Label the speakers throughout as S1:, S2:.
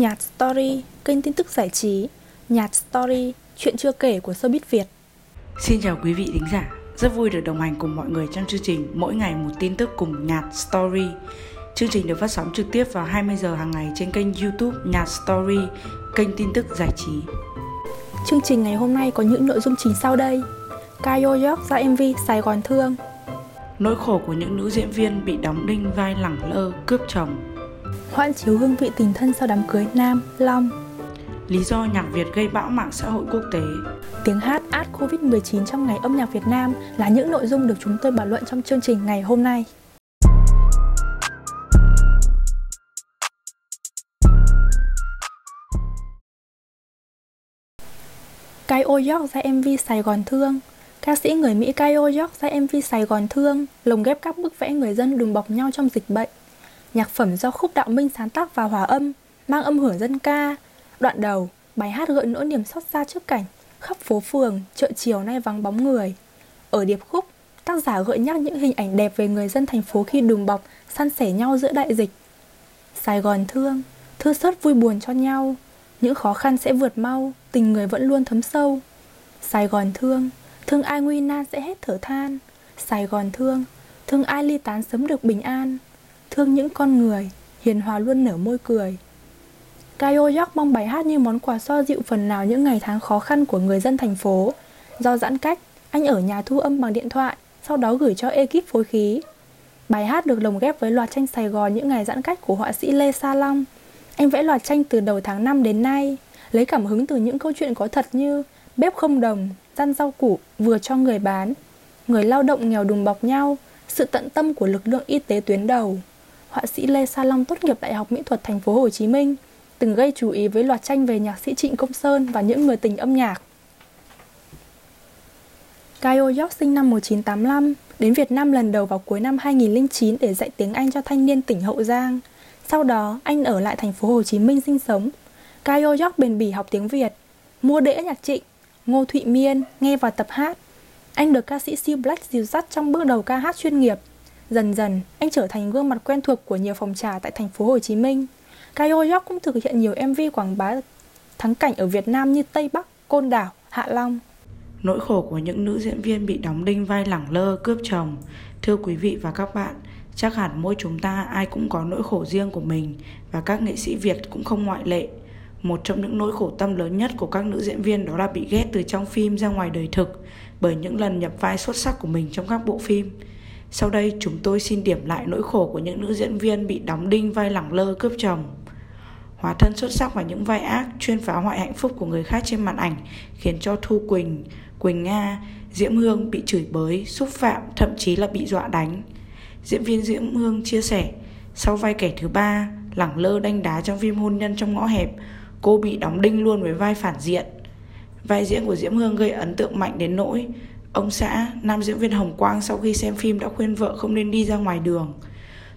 S1: Nhạt Story, kênh tin tức giải trí. Nhạt Story, chuyện chưa kể của showbiz Việt.
S2: Xin chào quý vị thính giả. Rất vui được đồng hành cùng mọi người trong chương trình Mỗi ngày một tin tức cùng Nhạt Story. Chương trình được phát sóng trực tiếp vào 20 giờ hàng ngày trên kênh youtube Nhạt Story Kênh tin tức giải trí.
S1: Chương trình ngày hôm nay có những nội dung chính sau đây. Kayo York ra MV Sài Gòn Thương.
S2: Nỗi khổ của những nữ diễn viên bị đóng đinh vai lẳng lơ cướp chồng
S1: Hoãn chiếu hương vị tình thân sau đám cưới Nam, Long
S2: Lý do nhạc Việt gây bão mạng xã hội quốc tế
S1: Tiếng hát át Covid-19 trong ngày âm nhạc Việt Nam là những nội dung được chúng tôi bàn luận trong chương trình ngày hôm nay. Kai York ra MV Sài Gòn Thương Ca sĩ người Mỹ Kai York ra MV Sài Gòn Thương lồng ghép các bức vẽ người dân đùm bọc nhau trong dịch bệnh. Nhạc phẩm do Khúc Đạo Minh sáng tác và hòa âm, mang âm hưởng dân ca. Đoạn đầu, bài hát gợi nỗi niềm xót xa trước cảnh khắp phố phường, chợ chiều nay vắng bóng người. Ở điệp khúc, tác giả gợi nhắc những hình ảnh đẹp về người dân thành phố khi đùm bọc, săn sẻ nhau giữa đại dịch. Sài Gòn thương, thư sớt vui buồn cho nhau, những khó khăn sẽ vượt mau, tình người vẫn luôn thấm sâu. Sài Gòn thương, thương ai nguy nan sẽ hết thở than. Sài Gòn thương, thương ai ly tán sớm được bình an. Thương những con người, hiền hòa luôn nở môi cười. Kayo York mong bài hát như món quà xoa dịu phần nào những ngày tháng khó khăn của người dân thành phố. Do giãn cách, anh ở nhà thu âm bằng điện thoại, sau đó gửi cho ekip phối khí. Bài hát được lồng ghép với loạt tranh Sài Gòn những ngày giãn cách của họa sĩ Lê Sa Long. Anh vẽ loạt tranh từ đầu tháng 5 đến nay, lấy cảm hứng từ những câu chuyện có thật như bếp không đồng, răn rau củ vừa cho người bán, người lao động nghèo đùm bọc nhau, sự tận tâm của lực lượng y tế tuyến đầu. Họa sĩ Lê Sa Long tốt nghiệp Đại học Mỹ thuật Thành phố Hồ Chí Minh, từng gây chú ý với loạt tranh về nhạc sĩ Trịnh Công Sơn và những người tình âm nhạc. Kayo York sinh năm 1985, đến Việt Nam lần đầu vào cuối năm 2009 để dạy tiếng Anh cho thanh niên tỉnh Hậu Giang. Sau đó, anh ở lại thành phố Hồ Chí Minh sinh sống. Kayo York bền bỉ học tiếng Việt, mua đĩa nhạc Trịnh, Ngô Thụy Miên, nghe và tập hát. Anh được ca sĩ Siêu Black dìu dắt trong bước đầu ca hát chuyên nghiệp. Dần dần, anh trở thành gương mặt quen thuộc của nhiều phòng trà tại thành phố Hồ Chí Minh. Kayo York cũng thực hiện nhiều MV quảng bá thắng cảnh ở Việt Nam như Tây Bắc, Côn Đảo, Hạ Long.
S2: Nỗi khổ của những nữ diễn viên bị đóng đinh vai lẳng lơ cướp chồng Thưa quý vị và các bạn Chắc hẳn mỗi chúng ta ai cũng có nỗi khổ riêng của mình Và các nghệ sĩ Việt cũng không ngoại lệ Một trong những nỗi khổ tâm lớn nhất của các nữ diễn viên đó là bị ghét từ trong phim ra ngoài đời thực Bởi những lần nhập vai xuất sắc của mình trong các bộ phim sau đây chúng tôi xin điểm lại nỗi khổ của những nữ diễn viên bị đóng đinh vai lẳng lơ cướp chồng hóa thân xuất sắc vào những vai ác chuyên phá hoại hạnh phúc của người khác trên màn ảnh khiến cho Thu Quỳnh, Quỳnh Nga, Diễm Hương bị chửi bới, xúc phạm, thậm chí là bị dọa đánh. Diễn viên Diễm Hương chia sẻ, sau vai kẻ thứ ba, lẳng lơ đanh đá trong phim hôn nhân trong ngõ hẹp, cô bị đóng đinh luôn với vai phản diện. Vai diễn của Diễm Hương gây ấn tượng mạnh đến nỗi ông xã, nam diễn viên Hồng Quang sau khi xem phim đã khuyên vợ không nên đi ra ngoài đường.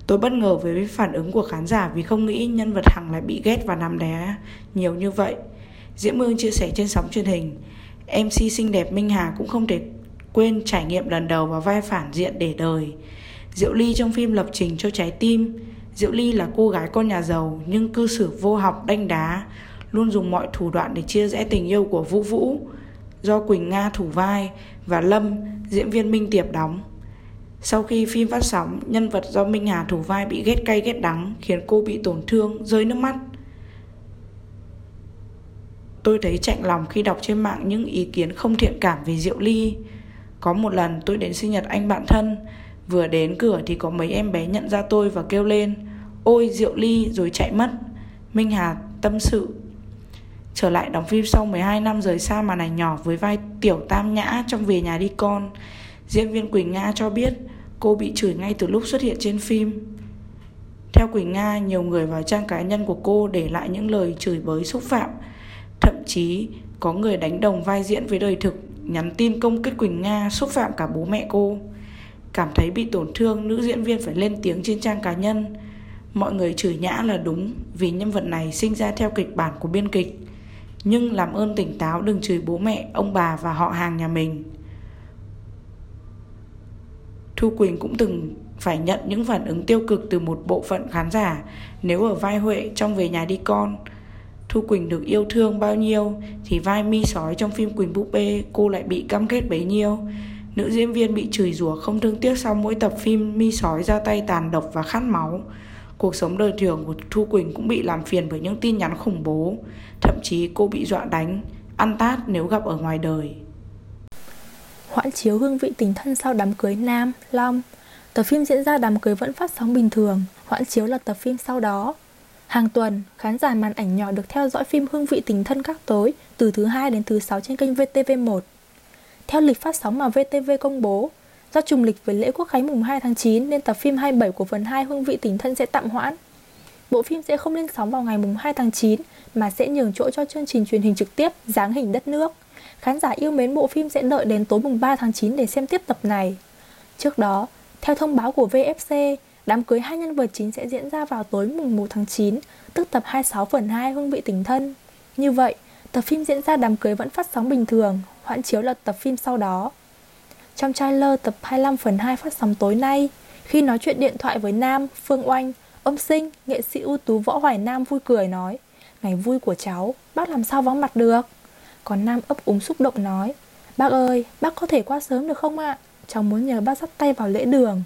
S2: Tôi bất ngờ với phản ứng của khán giả vì không nghĩ nhân vật Hằng lại bị ghét và nằm đé nhiều như vậy. Diễm Hương chia sẻ trên sóng truyền hình, MC xinh đẹp Minh Hà cũng không thể quên trải nghiệm lần đầu vào vai phản diện để đời. Diệu Ly trong phim Lập Trình cho trái tim, Diệu Ly là cô gái con nhà giàu nhưng cư xử vô học đanh đá, luôn dùng mọi thủ đoạn để chia rẽ tình yêu của Vũ Vũ, do Quỳnh Nga thủ vai và Lâm, diễn viên Minh Tiệp đóng. Sau khi phim phát sóng, nhân vật do Minh Hà thủ vai bị ghét cay ghét đắng khiến cô bị tổn thương, rơi nước mắt. Tôi thấy chạnh lòng khi đọc trên mạng những ý kiến không thiện cảm về Diệu Ly. Có một lần tôi đến sinh nhật anh bạn thân, vừa đến cửa thì có mấy em bé nhận ra tôi và kêu lên Ôi Diệu Ly rồi chạy mất. Minh Hà tâm sự. Trở lại đóng phim sau 12 năm rời xa màn ảnh nhỏ với vai tiểu tam nhã trong Về nhà đi con. Diễn viên Quỳnh Nga cho biết cô bị chửi ngay từ lúc xuất hiện trên phim. Theo Quỳnh Nga, nhiều người vào trang cá nhân của cô để lại những lời chửi bới xúc phạm. Thậm chí có người đánh đồng vai diễn với đời thực, nhắn tin công kích Quỳnh Nga xúc phạm cả bố mẹ cô. Cảm thấy bị tổn thương, nữ diễn viên phải lên tiếng trên trang cá nhân. Mọi người chửi nhã là đúng vì nhân vật này sinh ra theo kịch bản của biên kịch. Nhưng làm ơn tỉnh táo đừng chửi bố mẹ, ông bà và họ hàng nhà mình. Thu Quỳnh cũng từng phải nhận những phản ứng tiêu cực từ một bộ phận khán giả nếu ở vai Huệ trong Về nhà đi con. Thu Quỳnh được yêu thương bao nhiêu thì vai mi sói trong phim Quỳnh Búp Bê cô lại bị căm kết bấy nhiêu. Nữ diễn viên bị chửi rủa không thương tiếc sau mỗi tập phim mi sói ra tay tàn độc và khát máu. Cuộc sống đời thường của Thu Quỳnh cũng bị làm phiền bởi những tin nhắn khủng bố. Thậm chí cô bị dọa đánh, ăn tát nếu gặp ở ngoài đời.
S1: Hoãn chiếu hương vị tình thân sau đám cưới Nam, Long Tập phim diễn ra đám cưới vẫn phát sóng bình thường Hoãn chiếu là tập phim sau đó Hàng tuần, khán giả màn ảnh nhỏ được theo dõi phim Hương vị tình thân các tối từ thứ hai đến thứ sáu trên kênh VTV1. Theo lịch phát sóng mà VTV công bố, do trùng lịch với lễ quốc khánh mùng 2 tháng 9 nên tập phim 27 của phần 2 Hương vị tình thân sẽ tạm hoãn. Bộ phim sẽ không lên sóng vào ngày mùng 2 tháng 9 mà sẽ nhường chỗ cho chương trình truyền hình trực tiếp Giáng hình đất nước. Khán giả yêu mến bộ phim sẽ đợi đến tối mùng 3 tháng 9 để xem tiếp tập này. Trước đó, theo thông báo của VFC, đám cưới hai nhân vật chính sẽ diễn ra vào tối mùng 1 tháng 9, tức tập 26 phần 2 Hương vị tình thân. Như vậy, tập phim diễn ra đám cưới vẫn phát sóng bình thường, hoãn chiếu là tập phim sau đó. Trong trailer tập 25 phần 2 phát sóng tối nay, khi nói chuyện điện thoại với Nam, Phương Oanh, ông Sinh, nghệ sĩ ưu tú Võ Hoài Nam vui cười nói Ngày vui của cháu, bác làm sao vắng mặt được Còn Nam ấp úng xúc động nói Bác ơi, bác có thể qua sớm được không ạ? Cháu muốn nhờ bác dắt tay vào lễ đường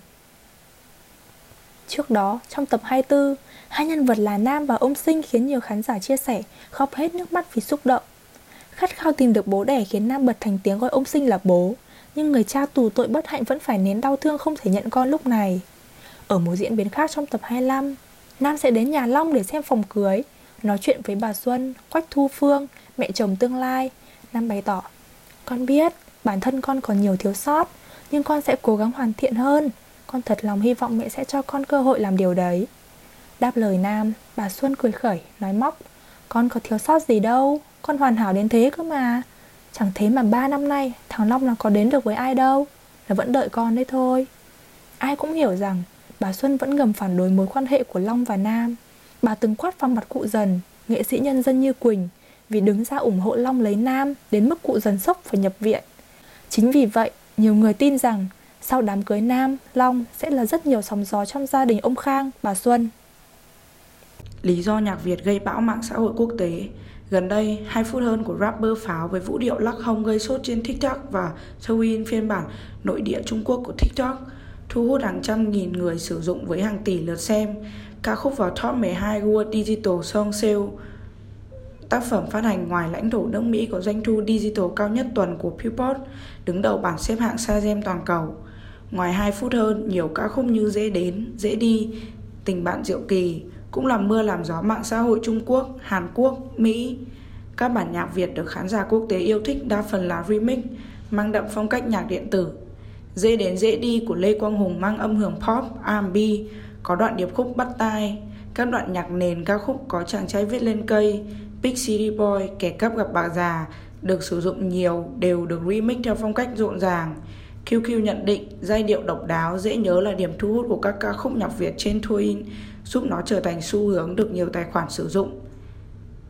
S1: Trước đó, trong tập 24, hai nhân vật là Nam và ông Sinh khiến nhiều khán giả chia sẻ, khóc hết nước mắt vì xúc động. Khát khao tìm được bố đẻ khiến Nam bật thành tiếng gọi ông Sinh là bố, nhưng người cha tù tội bất hạnh vẫn phải nén đau thương không thể nhận con lúc này. Ở một diễn biến khác trong tập 25, Nam sẽ đến nhà Long để xem phòng cưới, nói chuyện với bà Xuân, Quách Thu Phương, mẹ chồng tương lai. Nam bày tỏ, con biết bản thân con còn nhiều thiếu sót, nhưng con sẽ cố gắng hoàn thiện hơn. Con thật lòng hy vọng mẹ sẽ cho con cơ hội làm điều đấy. Đáp lời Nam, bà Xuân cười khẩy, nói móc, con có thiếu sót gì đâu, con hoàn hảo đến thế cơ mà. Chẳng thế mà ba năm nay thằng Long là có đến được với ai đâu, là vẫn đợi con đấy thôi. Ai cũng hiểu rằng bà Xuân vẫn ngầm phản đối mối quan hệ của Long và Nam. Bà từng quát vào mặt cụ dần, nghệ sĩ nhân dân như Quỳnh, vì đứng ra ủng hộ Long lấy Nam đến mức cụ dần sốc phải nhập viện. Chính vì vậy, nhiều người tin rằng sau đám cưới Nam, Long sẽ là rất nhiều sóng gió trong gia đình ông Khang, bà Xuân.
S2: Lý do nhạc Việt gây bão mạng xã hội quốc tế Gần đây, 2 phút hơn của rapper Pháo với vũ điệu lắc hông gây sốt trên TikTok và Douyin phiên bản nội địa Trung Quốc của TikTok thu hút hàng trăm nghìn người sử dụng với hàng tỷ lượt xem. Ca khúc vào top 12 World Digital Song Sale. Tác phẩm phát hành ngoài lãnh thổ nước Mỹ có doanh thu digital cao nhất tuần của Billboard, đứng đầu bảng xếp hạng Shazam toàn cầu. Ngoài 2 phút hơn, nhiều ca khúc như Dễ Đến, Dễ Đi, Tình Bạn Diệu Kỳ cũng làm mưa làm gió mạng xã hội Trung Quốc, Hàn Quốc, Mỹ. Các bản nhạc Việt được khán giả quốc tế yêu thích đa phần là remix, mang đậm phong cách nhạc điện tử. Dễ đến dễ đi của Lê Quang Hùng mang âm hưởng pop, R&B, có đoạn điệp khúc bắt tai, các đoạn nhạc nền ca khúc có chàng trai viết lên cây, Big City Boy, kẻ cấp gặp bà già, được sử dụng nhiều đều được remix theo phong cách rộn ràng. QQ nhận định giai điệu độc đáo dễ nhớ là điểm thu hút của các ca khúc nhạc Việt trên Twin, giúp nó trở thành xu hướng được nhiều tài khoản sử dụng.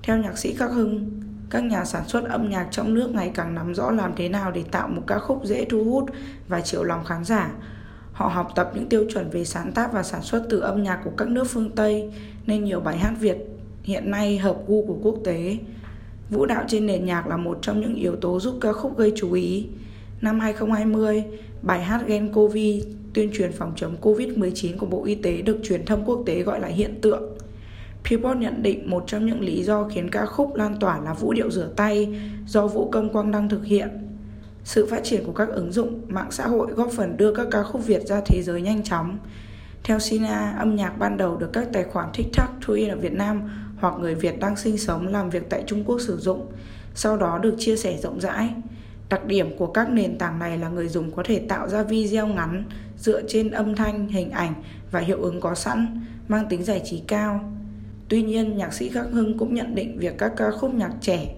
S2: Theo nhạc sĩ Khắc Hưng, các nhà sản xuất âm nhạc trong nước ngày càng nắm rõ làm thế nào để tạo một ca khúc dễ thu hút và chiều lòng khán giả. Họ học tập những tiêu chuẩn về sáng tác và sản xuất từ âm nhạc của các nước phương Tây nên nhiều bài hát Việt hiện nay hợp gu của quốc tế. Vũ đạo trên nền nhạc là một trong những yếu tố giúp ca khúc gây chú ý. Năm 2020, bài hát Gen Covid tuyên truyền phòng chống Covid-19 của Bộ Y tế được truyền thông quốc tế gọi là hiện tượng. Billboard nhận định một trong những lý do khiến ca khúc lan tỏa là vũ điệu rửa tay do Vũ Công Quang đang thực hiện. Sự phát triển của các ứng dụng mạng xã hội góp phần đưa các ca khúc Việt ra thế giới nhanh chóng. Theo Sina, âm nhạc ban đầu được các tài khoản TikTok Twitter ở Việt Nam hoặc người Việt đang sinh sống làm việc tại Trung Quốc sử dụng, sau đó được chia sẻ rộng rãi. Đặc điểm của các nền tảng này là người dùng có thể tạo ra video ngắn dựa trên âm thanh, hình ảnh và hiệu ứng có sẵn, mang tính giải trí cao. Tuy nhiên, nhạc sĩ Khắc Hưng cũng nhận định việc các ca khúc nhạc trẻ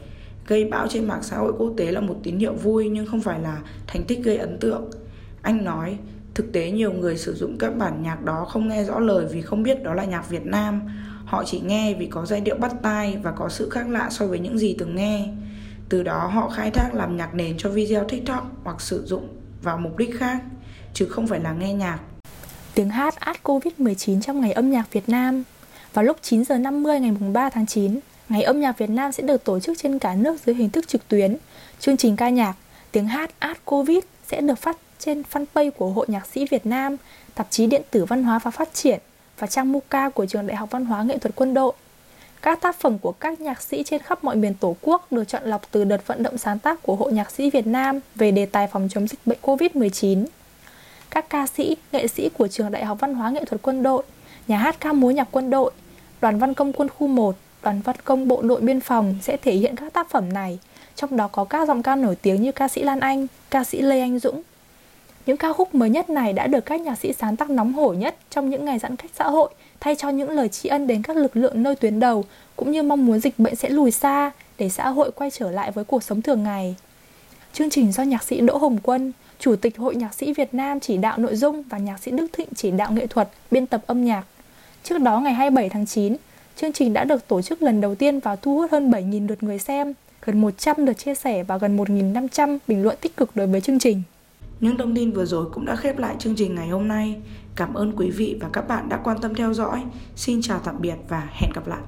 S2: gây bão trên mạng xã hội quốc tế là một tín hiệu vui nhưng không phải là thành tích gây ấn tượng. Anh nói, thực tế nhiều người sử dụng các bản nhạc đó không nghe rõ lời vì không biết đó là nhạc Việt Nam. Họ chỉ nghe vì có giai điệu bắt tai và có sự khác lạ so với những gì từng nghe. Từ đó họ khai thác làm nhạc nền cho video TikTok hoặc sử dụng vào mục đích khác, chứ không phải là nghe nhạc.
S1: Tiếng hát át Covid-19 trong ngày âm nhạc Việt Nam Vào lúc 9 giờ 50 ngày 3 tháng 9, Ngày âm nhạc Việt Nam sẽ được tổ chức trên cả nước dưới hình thức trực tuyến. Chương trình ca nhạc Tiếng hát át Covid sẽ được phát trên fanpage của Hội Nhạc sĩ Việt Nam, tạp chí điện tử Văn hóa và Phát triển và trang Muka của Trường Đại học Văn hóa Nghệ thuật Quân đội. Các tác phẩm của các nhạc sĩ trên khắp mọi miền Tổ quốc được chọn lọc từ đợt vận động sáng tác của Hội Nhạc sĩ Việt Nam về đề tài phòng chống dịch bệnh COVID-19. Các ca sĩ, nghệ sĩ của Trường Đại học Văn hóa Nghệ thuật Quân đội, nhà hát ca múa nhạc quân đội, đoàn văn công quân khu 1, đoàn văn công bộ đội biên phòng sẽ thể hiện các tác phẩm này, trong đó có các giọng ca nổi tiếng như ca sĩ Lan Anh, ca sĩ Lê Anh Dũng. Những ca khúc mới nhất này đã được các nhạc sĩ sáng tác nóng hổi nhất trong những ngày giãn cách xã hội thay cho những lời tri ân đến các lực lượng nơi tuyến đầu cũng như mong muốn dịch bệnh sẽ lùi xa để xã hội quay trở lại với cuộc sống thường ngày. Chương trình do nhạc sĩ Đỗ Hồng Quân, Chủ tịch Hội Nhạc sĩ Việt Nam chỉ đạo nội dung và nhạc sĩ Đức Thịnh chỉ đạo nghệ thuật, biên tập âm nhạc. Trước đó ngày 27 tháng 9, chương trình đã được tổ chức lần đầu tiên và thu hút hơn 7.000 lượt người xem, gần 100 lượt chia sẻ và gần 1.500 bình luận tích cực đối với chương trình.
S2: Những thông tin vừa rồi cũng đã khép lại chương trình ngày hôm nay. Cảm ơn quý vị và các bạn đã quan tâm theo dõi. Xin chào tạm biệt và hẹn gặp lại.